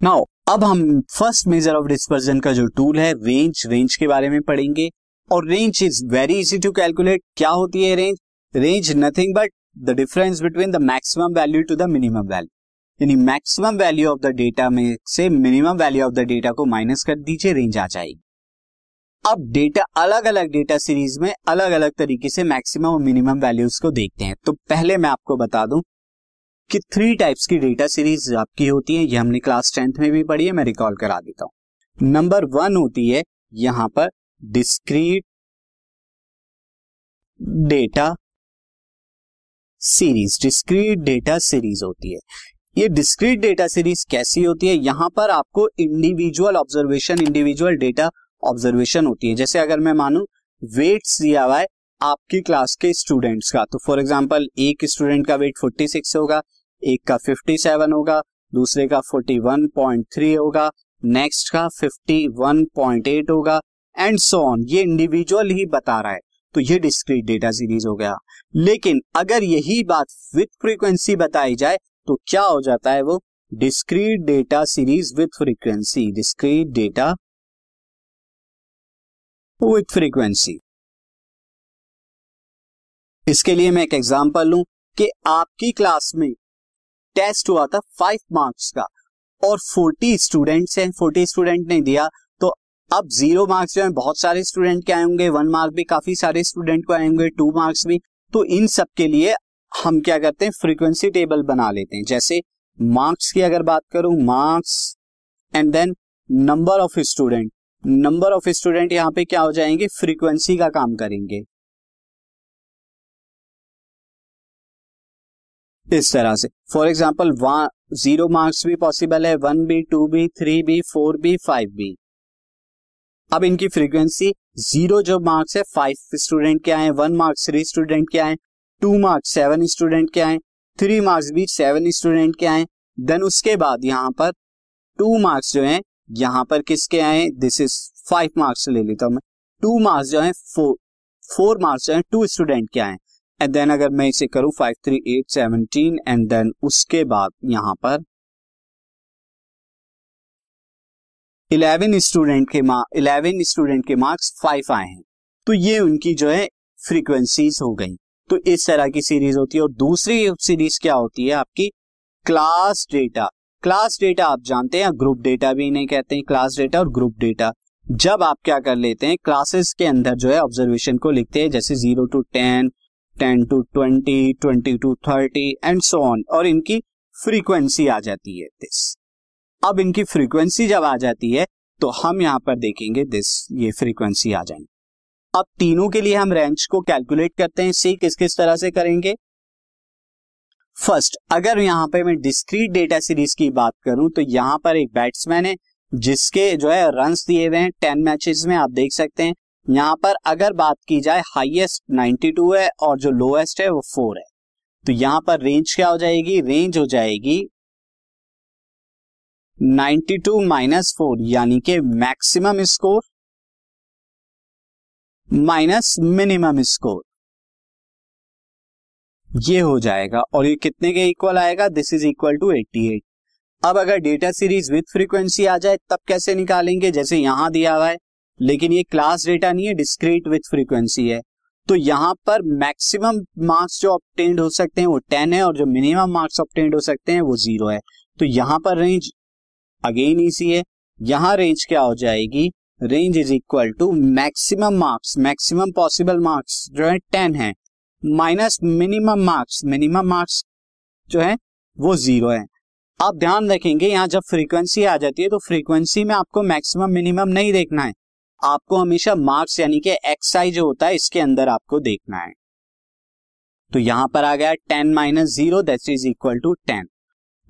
Now अब हम first major of dispersion का जो टूल है रेंज रेंज के बारे में पढ़ेंगे। और range is very easy to calculate क्या होती है range range nothing but the difference between the maximum value to the minimum value यानी maximum value of the data में से minimum value of the data को माइनस कर दीजिए range आ जाएगी। अब डेटा अलग अलग डेटा सीरीज़ में अलग अलग तरीके से मैक्सिमम और मिनिमम वैल्यूज़ को देखते हैं। तो पहले मैं आपको बता दूँ कि थ्री टाइप्स की डेटा सीरीज़ आपकी होती है, ये हमने क्लास टेंथ में भी पढ़ी है, मैं रिकॉल करा देता हूँ। नंबर वन होती है, यहाँ पर discrete data series discrete data series होती है। ये डिस्क्रीट डेटा सीरीज़ कैसी होती है? यहाँ पर आपको individual observation individual data observation होती है। जैसे अगर मैं मानू वेट्स दिया हुआ है आपकी क्लास के स्टूडेंट्स का। तो फॉर एग्जांपल एक स्टूडेंट का वेट 46 होगा एक का 57 होगा, दूसरे का 41.3 होगा नेक्स्ट का 51.8 होगा एंड सो ऑन ये इंडिविजुअल ही बता रहा है। तो ये डिस्क्रीट डेटा सीरीज़ हो गया। लेकिन अगर यही बात विथ फ्रीक्वेंसी बताई जाए तो क्या हो जाता है वो? Discrete data series with frequency discrete data with frequency इसके लिए मैं एक एग्जांपल लूँ कि आपकी क्लास में टेस्ट हुआ था फाइव मार्क्स का। और फोर्टी स्टूडेंट्स हैं फोर्टी स्टूडेंट ने दिया। तो अब ज़ीरो मार्क्स जो है, बहुत सारे स्टूडेंट के आए होंगे वन मार्क भी, काफ़ी सारे स्टूडेंट को आए होंगे टू मार्क्स भी। तो इन सब के लिए हम क्या करते हैं फ्रीक्वेंसी टेबल बना लेते हैं। जैसे मार्क्स की अगर बात करूँ marks and then number of student number of student यहाँ पे क्या हो जाएँगे फ्रीक्वेंसी का काम करेंगे। इस तरह से। फॉर एग्ज़ाम्पल ज़ीरो मार्क्स भी पॉसिबल है one B two B three B four B five B अब इनकी फ्रीक्वेंसी ज़ीरो जो मार्क्स है फाइव स्टूडेंट के आए वन मार्क्स थ्री स्टूडेंट के आए टू मार्क्स सेवन स्टूडेंट के आए थ्री मार्क्स भी सेवन स्टूडेंट के आए। देन उसके बाद यहाँ पर टू मार्क्स जो है, यहाँ पर किसके आए? दिस इज़ फाइव मार्क्स ले लेता हूँ मैं। टू मार्क्स जो है फोर फोर मार्क्स जो है टू स्टूडेंट के आए। एंड देन अगर मैं इसे करूँ five three eight seventeen and then उसके बाद यहाँ पर इलेवन स्टूडेंट के मार्क इलेवन स्टूडेंट के मार्क्स फाइव आए हैं। तो ये उनकी जो है फ्रीक्वेंसीज हो गई। तो इस तरह की सीरीज़ होती है और दूसरी सीरीज़ क्या होती है आपकी? क्लास डेटा क्लास डेटा आप जानते हैं ग्रुप डेटा भी नहीं कहते हैं क्लास डेटा और ग्रुप डेटा जब आप क्या कर लेते हैं क्लासेस के अंदर जो है ऑब्जर्वेशन को लिखते हैं, जैसे zero to ten ten to twenty twenty to thirty and so on और इनकी फ्रीक्वेंसी आ जाती है दिस अब इनकी फ्रीक्वेंसी जब आ जाती है तो हम यहाँ पर देखेंगे दिस ये फ्रीक्वेंसी आ जाएँगे। अब तीनों के लिए हम रेंज को कैलकुलेट करते हैं सी किस किस तरह से करेंगे? फ़र्स्ट अगर यहाँ पे मैं डिस्क्रीट डेटा सीरीज़ की बात करूँ तो यहाँ पर एक बैट्समैन है, जिसके जो है रन्स दिए हुए हैं टेन मैचेस में, आप देख सकते हैं। यहाँ पर अगर बात की जाए हाईएस्ट 92 है और जो लोएस्ट है वो फोर है। तो यहाँ पर रेंज क्या हो जाएगी? रेंज हो जाएगी 92 माइनस फोर यानी कि maximum score minus minimum score ये हो जाएगा और ये कितने के इक्वल आएगा? दिस इज़ इक्वल टू 88 अब अगर डेटा सीरीज़ विथ फ्रीक्वेंसी आ जाए, तब कैसे निकालेंगे? जैसे यहाँ दिया हुआ है लेकिन ये क्लास डेटा नहीं है डिस्क्रीट विथ फ्रीक्वेंसी है। तो यहाँ पर मैक्सिमम मार्क्स जो ऑप्टेंड हो सकते हैं वो टेन है और जो मिनिमम मार्क्स ऑप्टेंड हो सकते हैं वो ज़ीरो है। तो यहाँ पर रेंज अगेन इसी है। यहाँ रेंज क्या हो जाएगी? Range is equal to maximum marks maximum possible marks जो है टेन है। Minus minimum marks minimum marks जो है वो ज़ीरो है। आप ध्यान रखेंगे, यहाँ जब फ्रीक्वेंसी आ जाती है तो फ्रीक्वेंसी में आपको मैक्सिमम मिनिमम नहीं देखना है। आपको हमेशा मार्क्स यानी कि एक्स आई जो होता है, इसके अंदर आपको देखना है। तो यहाँ पर आ गया ten minus zero that is equal to ten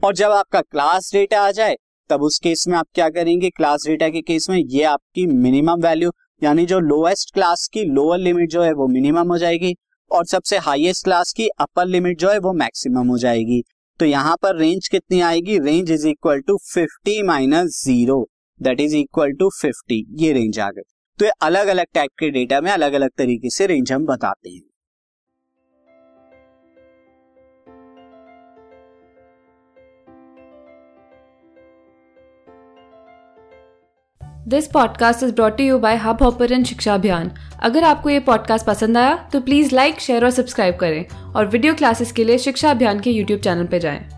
और जब आपका क्लास डेटा आ जाए, तब उस केस में आप क्या करेंगे? क्लास डेटा के केस में ये आपकी मिनिमम वैल्यू यानी जो लोएस्ट क्लास की लोअर लिमिट जो है, वो मिनिमम हो जाएगी और सबसे हाईएस्ट क्लास की अपर लिमिट जो है, वो मैक्सिमम हो जाएगी। तो यहाँ पर रेंज कितनी आएगी? Range is equal to fifty minus zero that is equal to fifty ये रेंज आ गई। तो ये अलग अलग टाइप के डेटा में अलग अलग तरीके से रेंज हम बताते हैं। This podcast is brought you by Hubhopper Shiksha Abhiyan अगर आपको ये पॉडकास्ट पसंद आया तो प्लीज़ लाइक शेयर और सब्सक्राइब करें। और वीडियो क्लासेस के लिए शिक्षा अभियान के यूट्यूब चैनल पर जाएँ।